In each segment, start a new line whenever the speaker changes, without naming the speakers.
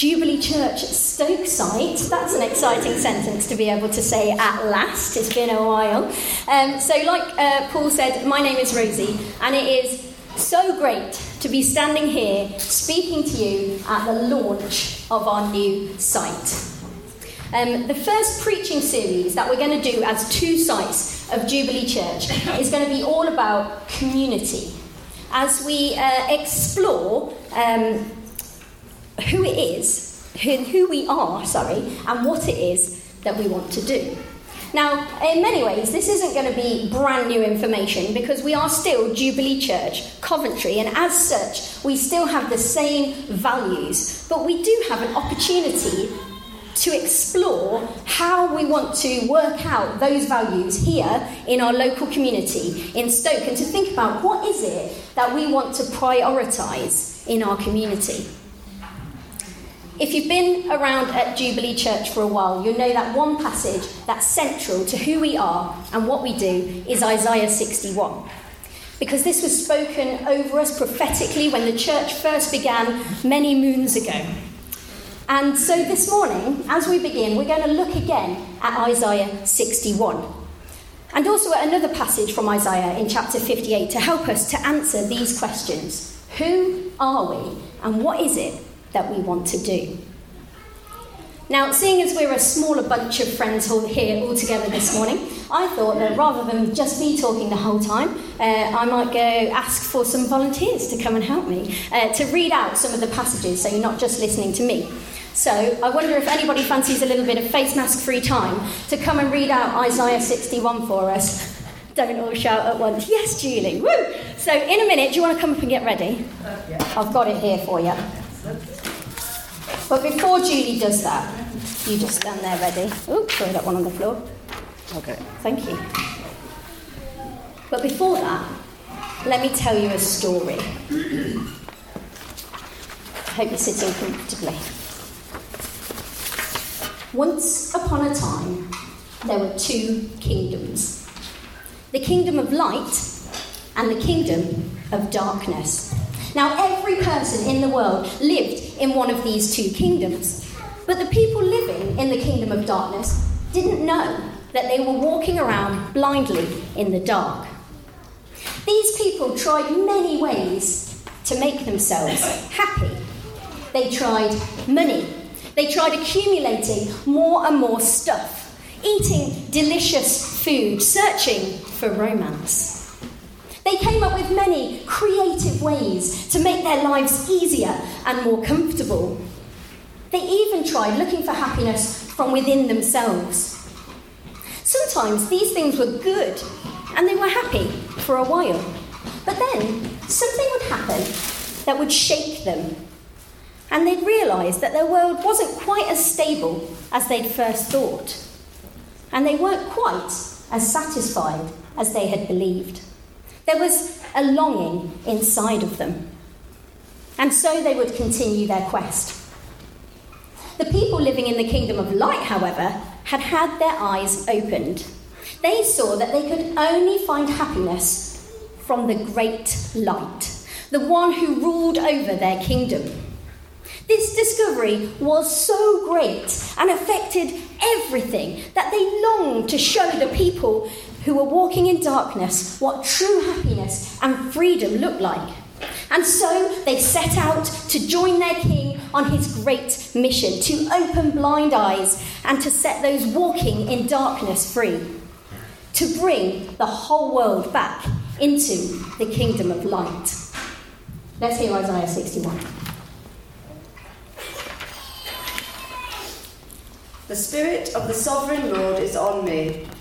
Jubilee Church Stoke site. That's an exciting sentence to be able to say at last. It's been a while. Um, so, like uh, Paul said, my name is Rosie, and it is so great to be standing here speaking to you at the launch of our new site. Um, the first preaching series that we're going to do as two sites of Jubilee Church is going to be all about community as we uh, explore um, who it is, who, we are, sorry, and what it is that we want to do. Now, in many ways, this isn't going to be brand new information because we are still Jubilee Church, Coventry, and as such, we still have the same values, but we do have an opportunity to explore how we want to work out those values here in our local community in Stoke and to think about what is it that we want to prioritise in our community. If you've been around at Jubilee Church for a while, you'll know that one passage that's central to who we are and what we do is Isaiah 61. Because this was spoken over us prophetically when the church first began many moons ago. And so this morning, as we begin, we're going to look again at Isaiah 61. And also at another passage from Isaiah in chapter 58 to help us to answer these questions Who are we, and what is it that we want to do. Now, seeing as we're a smaller bunch of friends here all together this morning, I thought that rather than just me talking the whole time, uh, I might go ask for some volunteers to come and help me uh, to read out some of the passages so you're not just listening to me. So, I wonder if anybody fancies a little bit of face mask free time to come and read out Isaiah 61 for us. Don't all shout at once. Yes, Julie. Woo! So, in a minute, do you want to come up and get ready? Uh, yeah. I've got it here for you. But before Julie does that, you just stand there ready. Oh, throw that one on the floor. Okay. Thank you. But before that, let me tell you a story. I hope you're sitting comfortably. Once upon a time, there were two kingdoms the kingdom of light and the kingdom of darkness. Now, every person in the world lived in one of these two kingdoms. But the people living in the kingdom of darkness didn't know that they were walking around blindly in the dark. These people tried many ways to make themselves happy. They tried money, they tried accumulating more and more stuff, eating delicious food, searching for romance. They came up with many creative ways to make their lives easier and more comfortable. They even tried looking for happiness from within themselves. Sometimes these things were good and they were happy for a while. But then something would happen that would shake them. And they'd realise that their world wasn't quite as stable as they'd first thought. And they weren't quite as satisfied as they had believed. There was a longing inside of them. And so they would continue their quest. The people living in the kingdom of light, however, had had their eyes opened. They saw that they could only find happiness from the great light, the one who ruled over their kingdom. This discovery was so great and affected everything that they longed to show the people who were walking in darkness what true happiness and freedom looked like. And so they set out to join their king on his great mission to open blind eyes and to set those walking in darkness free, to bring the whole world back into the kingdom of light. Let's hear Isaiah 61.
The Spirit of the Sovereign Lord is on me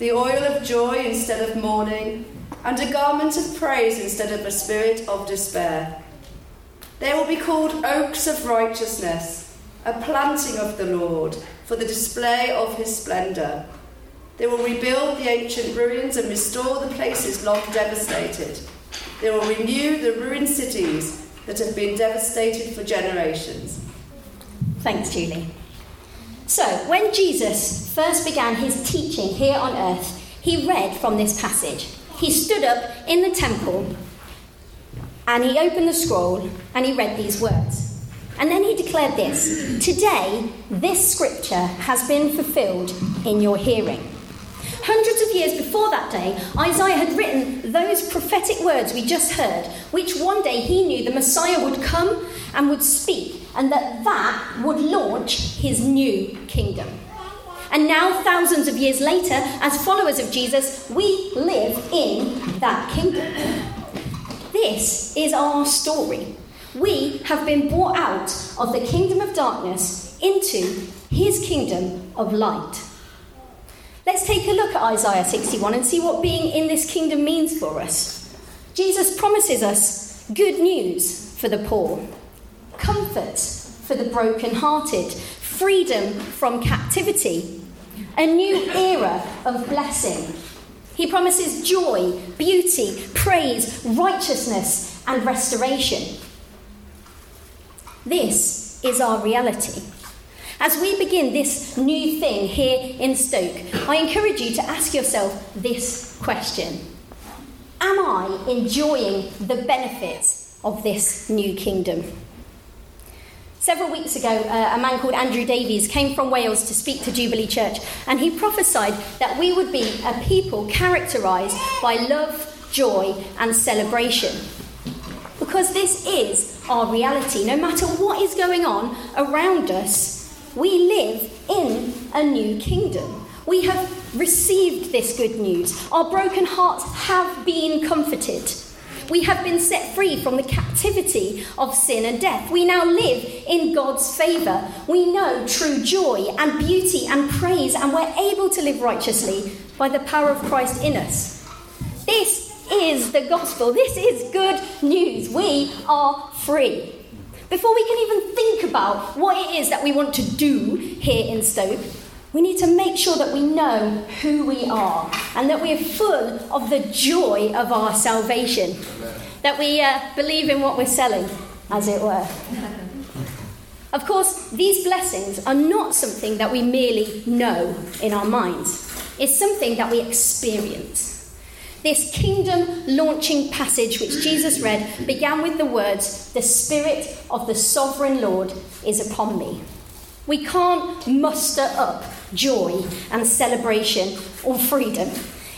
the oil of joy instead of mourning, and a garment of praise instead of a spirit of despair. They will be called oaks of righteousness, a planting of the Lord, for the display of his splendour. They will rebuild the ancient ruins and restore the places long devastated. They will renew the ruined cities that have been devastated for generations.
Thanks, Julie. So, when Jesus first began his teaching here on earth, he read from this passage. He stood up in the temple and he opened the scroll and he read these words. And then he declared this Today, this scripture has been fulfilled in your hearing. Hundreds of years before that day, Isaiah had written those prophetic words we just heard, which one day he knew the Messiah would come and would speak, and that that would launch his new kingdom. And now, thousands of years later, as followers of Jesus, we live in that kingdom. This is our story. We have been brought out of the kingdom of darkness into his kingdom of light. Let's take a look at Isaiah 61 and see what being in this kingdom means for us. Jesus promises us good news for the poor, comfort for the broken-hearted, freedom from captivity, a new era of blessing. He promises joy, beauty, praise, righteousness, and restoration. This is our reality. As we begin this new thing here in Stoke, I encourage you to ask yourself this question Am I enjoying the benefits of this new kingdom? Several weeks ago, uh, a man called Andrew Davies came from Wales to speak to Jubilee Church, and he prophesied that we would be a people characterised by love, joy, and celebration. Because this is our reality. No matter what is going on around us, we live in a new kingdom. We have received this good news. Our broken hearts have been comforted. We have been set free from the captivity of sin and death. We now live in God's favour. We know true joy and beauty and praise, and we're able to live righteously by the power of Christ in us. This is the gospel. This is good news. We are free. Before we can even think about what it is that we want to do here in Stoke, we need to make sure that we know who we are and that we are full of the joy of our salvation. That we uh, believe in what we're selling, as it were. Of course, these blessings are not something that we merely know in our minds, it's something that we experience. This kingdom launching passage, which Jesus read, began with the words, The Spirit of the sovereign Lord is upon me. We can't muster up joy and celebration or freedom.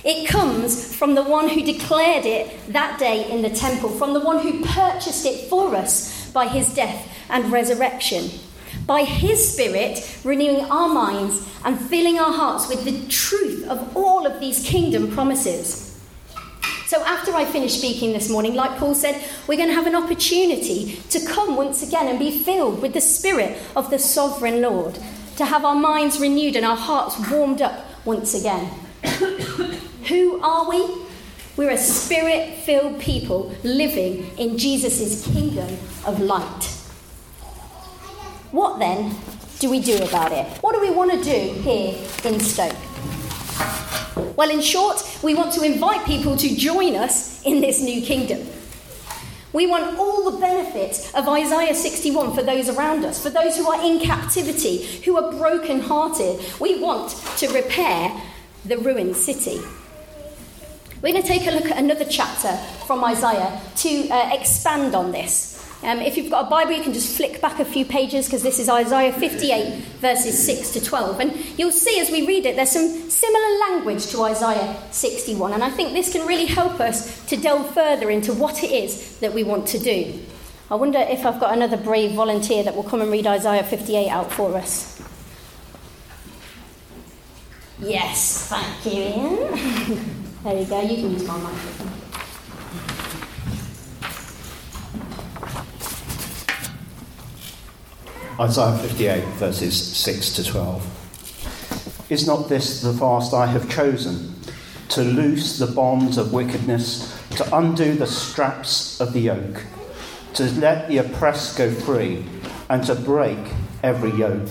It comes from the one who declared it that day in the temple, from the one who purchased it for us by his death and resurrection. By his Spirit, renewing our minds and filling our hearts with the truth of all of these kingdom promises. So, after I finish speaking this morning, like Paul said, we're going to have an opportunity to come once again and be filled with the Spirit of the sovereign Lord, to have our minds renewed and our hearts warmed up once again. Who are we? We're a spirit filled people living in Jesus' kingdom of light. What then do we do about it? What do we want to do here in Stoke? Well, in short, we want to invite people to join us in this new kingdom. We want all the benefits of Isaiah 61 for those around us, for those who are in captivity, who are broken-hearted. We want to repair the ruined city. We're going to take a look at another chapter from Isaiah to uh, expand on this. Um, if you've got a Bible, you can just flick back a few pages because this is Isaiah 58, verses 6 to 12. And you'll see as we read it, there's some similar language to Isaiah 61. And I think this can really help us to delve further into what it is that we want to do. I wonder if I've got another brave volunteer that will come and read Isaiah 58 out for us. Yes, thank you, Ian. there you go, you can use my microphone.
Isaiah 58, verses 6 to 12. Is not this the fast I have chosen? To loose the bonds of wickedness, to undo the straps of the yoke, to let the oppressed go free, and to break every yoke.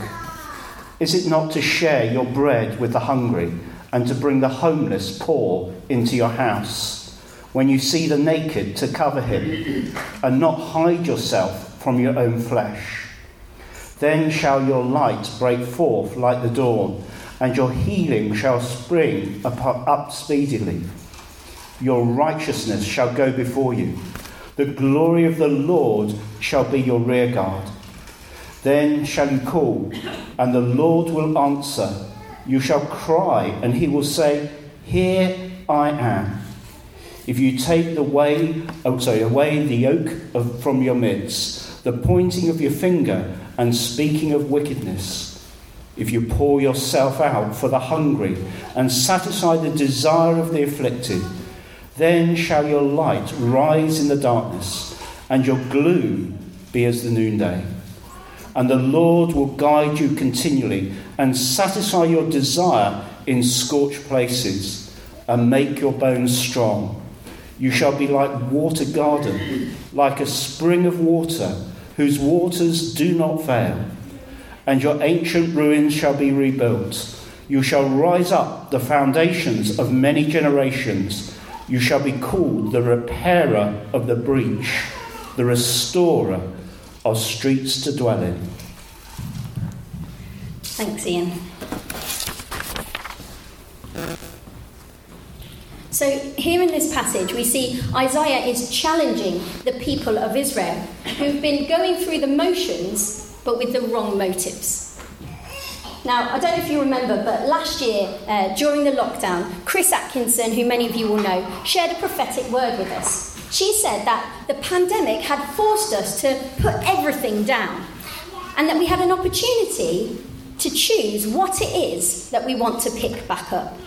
Is it not to share your bread with the hungry and to bring the homeless poor into your house? When you see the naked, to cover him and not hide yourself from your own flesh. Then shall your light break forth like the dawn, and your healing shall spring up, speedily. Your righteousness shall go before you. The glory of the Lord shall be your rear guard. Then shall you call, and the Lord will answer. You shall cry, and he will say, Here I am. If you take the way, oh, sorry, away the yoke of, from your midst, the pointing of your finger and speaking of wickedness, if you pour yourself out for the hungry and satisfy the desire of the afflicted, then shall your light rise in the darkness, and your gloom be as the noonday. And the Lord will guide you continually and satisfy your desire in scorched places and make your bones strong. You shall be like water garden, like a spring of water whose waters do not fail. And your ancient ruins shall be rebuilt. You shall rise up the foundations of many generations. You shall be called the repairer of the breach, the restorer of streets to dwell in.
Thanks, Ian. So, here in this passage, we see Isaiah is challenging the people of Israel who've been going through the motions but with the wrong motives. Now, I don't know if you remember, but last year uh, during the lockdown, Chris Atkinson, who many of you will know, shared a prophetic word with us. She said that the pandemic had forced us to put everything down and that we had an opportunity to choose what it is that we want to pick back up.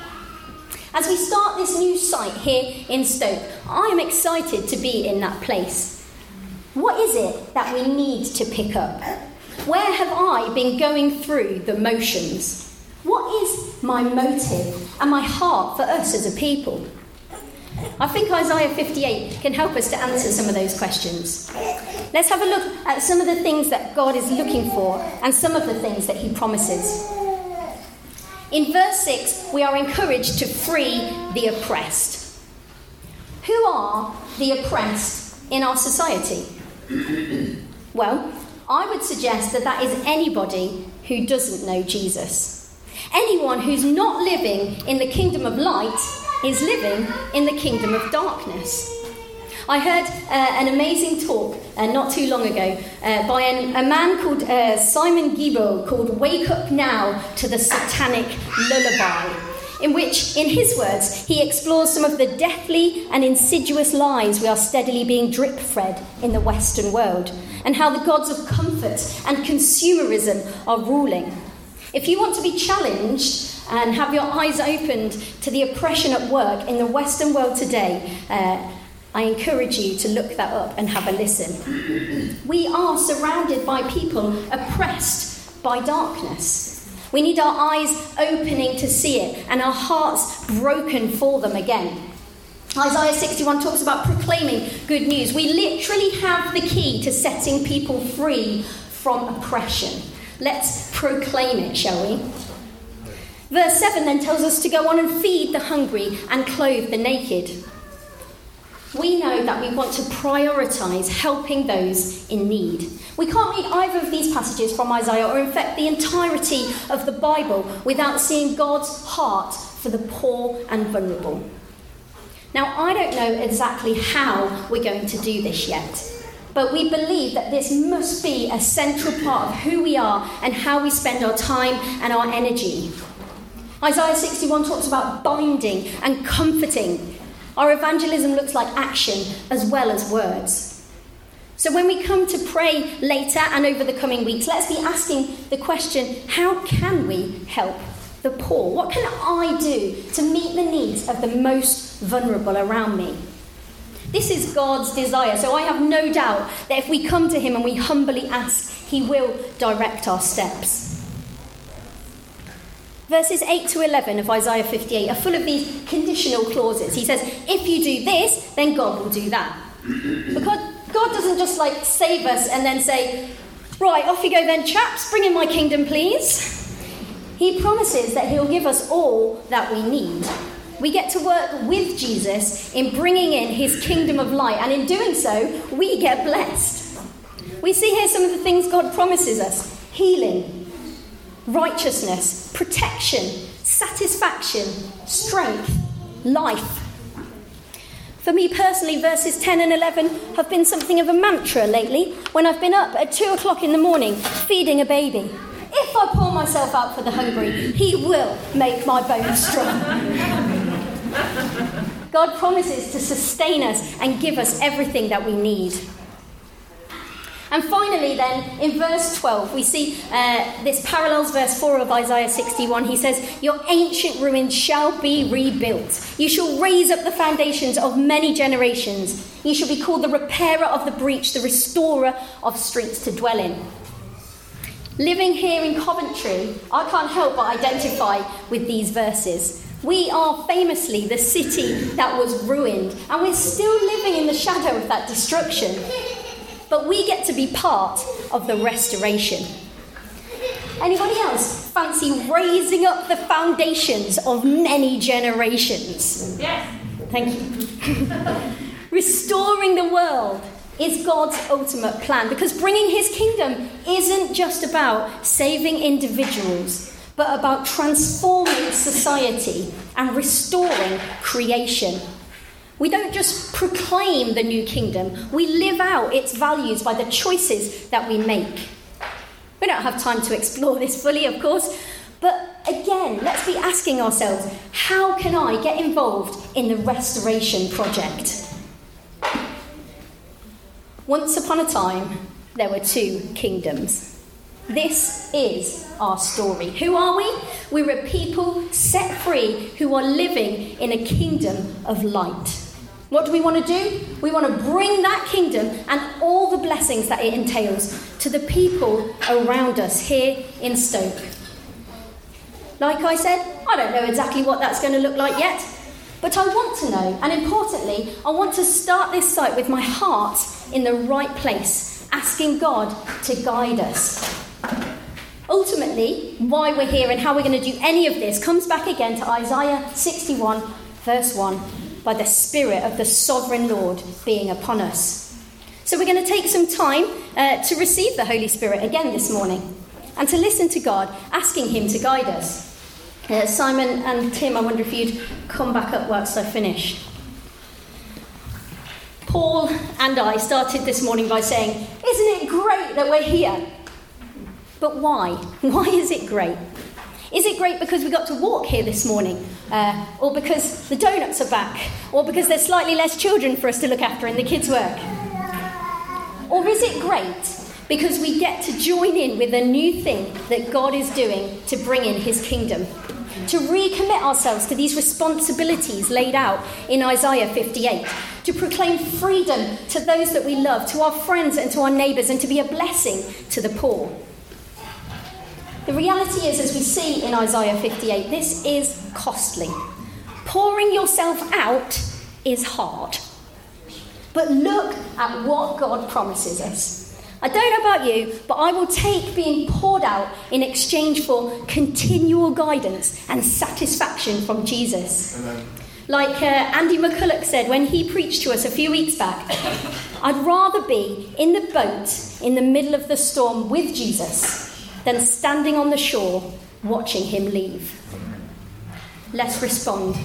As we start this new site here in Stoke, I am excited to be in that place. What is it that we need to pick up? Where have I been going through the motions? What is my motive and my heart for us as a people? I think Isaiah 58 can help us to answer some of those questions. Let's have a look at some of the things that God is looking for and some of the things that He promises. In verse 6, we are encouraged to free the oppressed. Who are the oppressed in our society? well, I would suggest that that is anybody who doesn't know Jesus. Anyone who's not living in the kingdom of light is living in the kingdom of darkness. I heard uh, an amazing talk uh, not too long ago uh, by an, a man called uh, Simon Guillebaud called Wake Up Now to the Satanic Lullaby, in which, in his words, he explores some of the deathly and insidious lies we are steadily being drip fed in the Western world, and how the gods of comfort and consumerism are ruling. If you want to be challenged and have your eyes opened to the oppression at work in the Western world today, uh, I encourage you to look that up and have a listen. We are surrounded by people oppressed by darkness. We need our eyes opening to see it and our hearts broken for them again. Isaiah 61 talks about proclaiming good news. We literally have the key to setting people free from oppression. Let's proclaim it, shall we? Verse 7 then tells us to go on and feed the hungry and clothe the naked. We know that we want to prioritise helping those in need. We can't read either of these passages from Isaiah, or in fact the entirety of the Bible, without seeing God's heart for the poor and vulnerable. Now, I don't know exactly how we're going to do this yet, but we believe that this must be a central part of who we are and how we spend our time and our energy. Isaiah 61 talks about binding and comforting. Our evangelism looks like action as well as words. So when we come to pray later and over the coming weeks, let's be asking the question how can we help the poor? What can I do to meet the needs of the most vulnerable around me? This is God's desire, so I have no doubt that if we come to Him and we humbly ask, He will direct our steps. Verses 8 to 11 of Isaiah 58 are full of these conditional clauses. He says, if you do this, then God will do that. Because God doesn't just like save us and then say, right, off you go then, chaps, bring in my kingdom, please. He promises that He'll give us all that we need. We get to work with Jesus in bringing in His kingdom of light, and in doing so, we get blessed. We see here some of the things God promises us healing, righteousness, protection, satisfaction, strength, life. For me personally, verses 10 and 11 have been something of a mantra lately when I've been up at 2 o'clock in the morning feeding a baby. If I pour myself out for the hungry, He will make my bones strong. God promises to sustain us and give us everything that we need. And finally, then, in verse 12, we see uh, this parallels verse 4 of Isaiah 61. He says, Your ancient ruins shall be rebuilt. You shall raise up the foundations of many generations. You shall be called the repairer of the breach, the restorer of streets to dwell in. Living here in Coventry, I can't help but identify with these verses. We are famously the city that was ruined, and we're still living in the shadow of that destruction but we get to be part of the restoration. Anybody else fancy raising up the foundations of many generations?
Yes.
Thank you. Restoring the world is God's ultimate plan because bringing his kingdom isn't just about saving individuals, but about transforming society and restoring creation. We don't just proclaim the new kingdom, we live out its values by the choices that we make. We don't have time to explore this fully, of course, but again, let's be asking ourselves how can I get involved in the restoration project? Once upon a time, there were two kingdoms. This is our story. Who are we? We're a people set free who are living in a kingdom of light. What do we want to do? We want to bring that kingdom and all the blessings that it entails to the people around us here in Stoke. Like I said, I don't know exactly what that's going to look like yet, but I want to know, and importantly, I want to start this site with my heart in the right place, asking God to guide us. Ultimately, why we're here and how we're going to do any of this comes back again to Isaiah 61, verse 1 by the Spirit of the sovereign Lord being upon us. So, we're going to take some time uh, to receive the Holy Spirit again this morning and to listen to God, asking Him to guide us. Uh, Simon and Tim, I wonder if you'd come back up whilst I finish. Paul and I started this morning by saying, Isn't it great that we're here? But why? Why is it great? Is it great because we got to walk here this morning? Uh, or because the donuts are back? Or because there's slightly less children for us to look after in the kids' work? Or is it great because we get to join in with a new thing that God is doing to bring in his kingdom? To recommit ourselves to these responsibilities laid out in Isaiah 58, to proclaim freedom to those that we love, to our friends and to our neighbours, and to be a blessing to the poor. The reality is, as we see in Isaiah 58, this is costly. Pouring yourself out is hard. But look at what God promises us. I don't know about you, but I will take being poured out in exchange for continual guidance and satisfaction from Jesus. Amen. Like uh, Andy McCulloch said when he preached to us a few weeks back, I'd rather be in the boat in the middle of the storm with Jesus than standing on the shore watching him leave. Let's respond.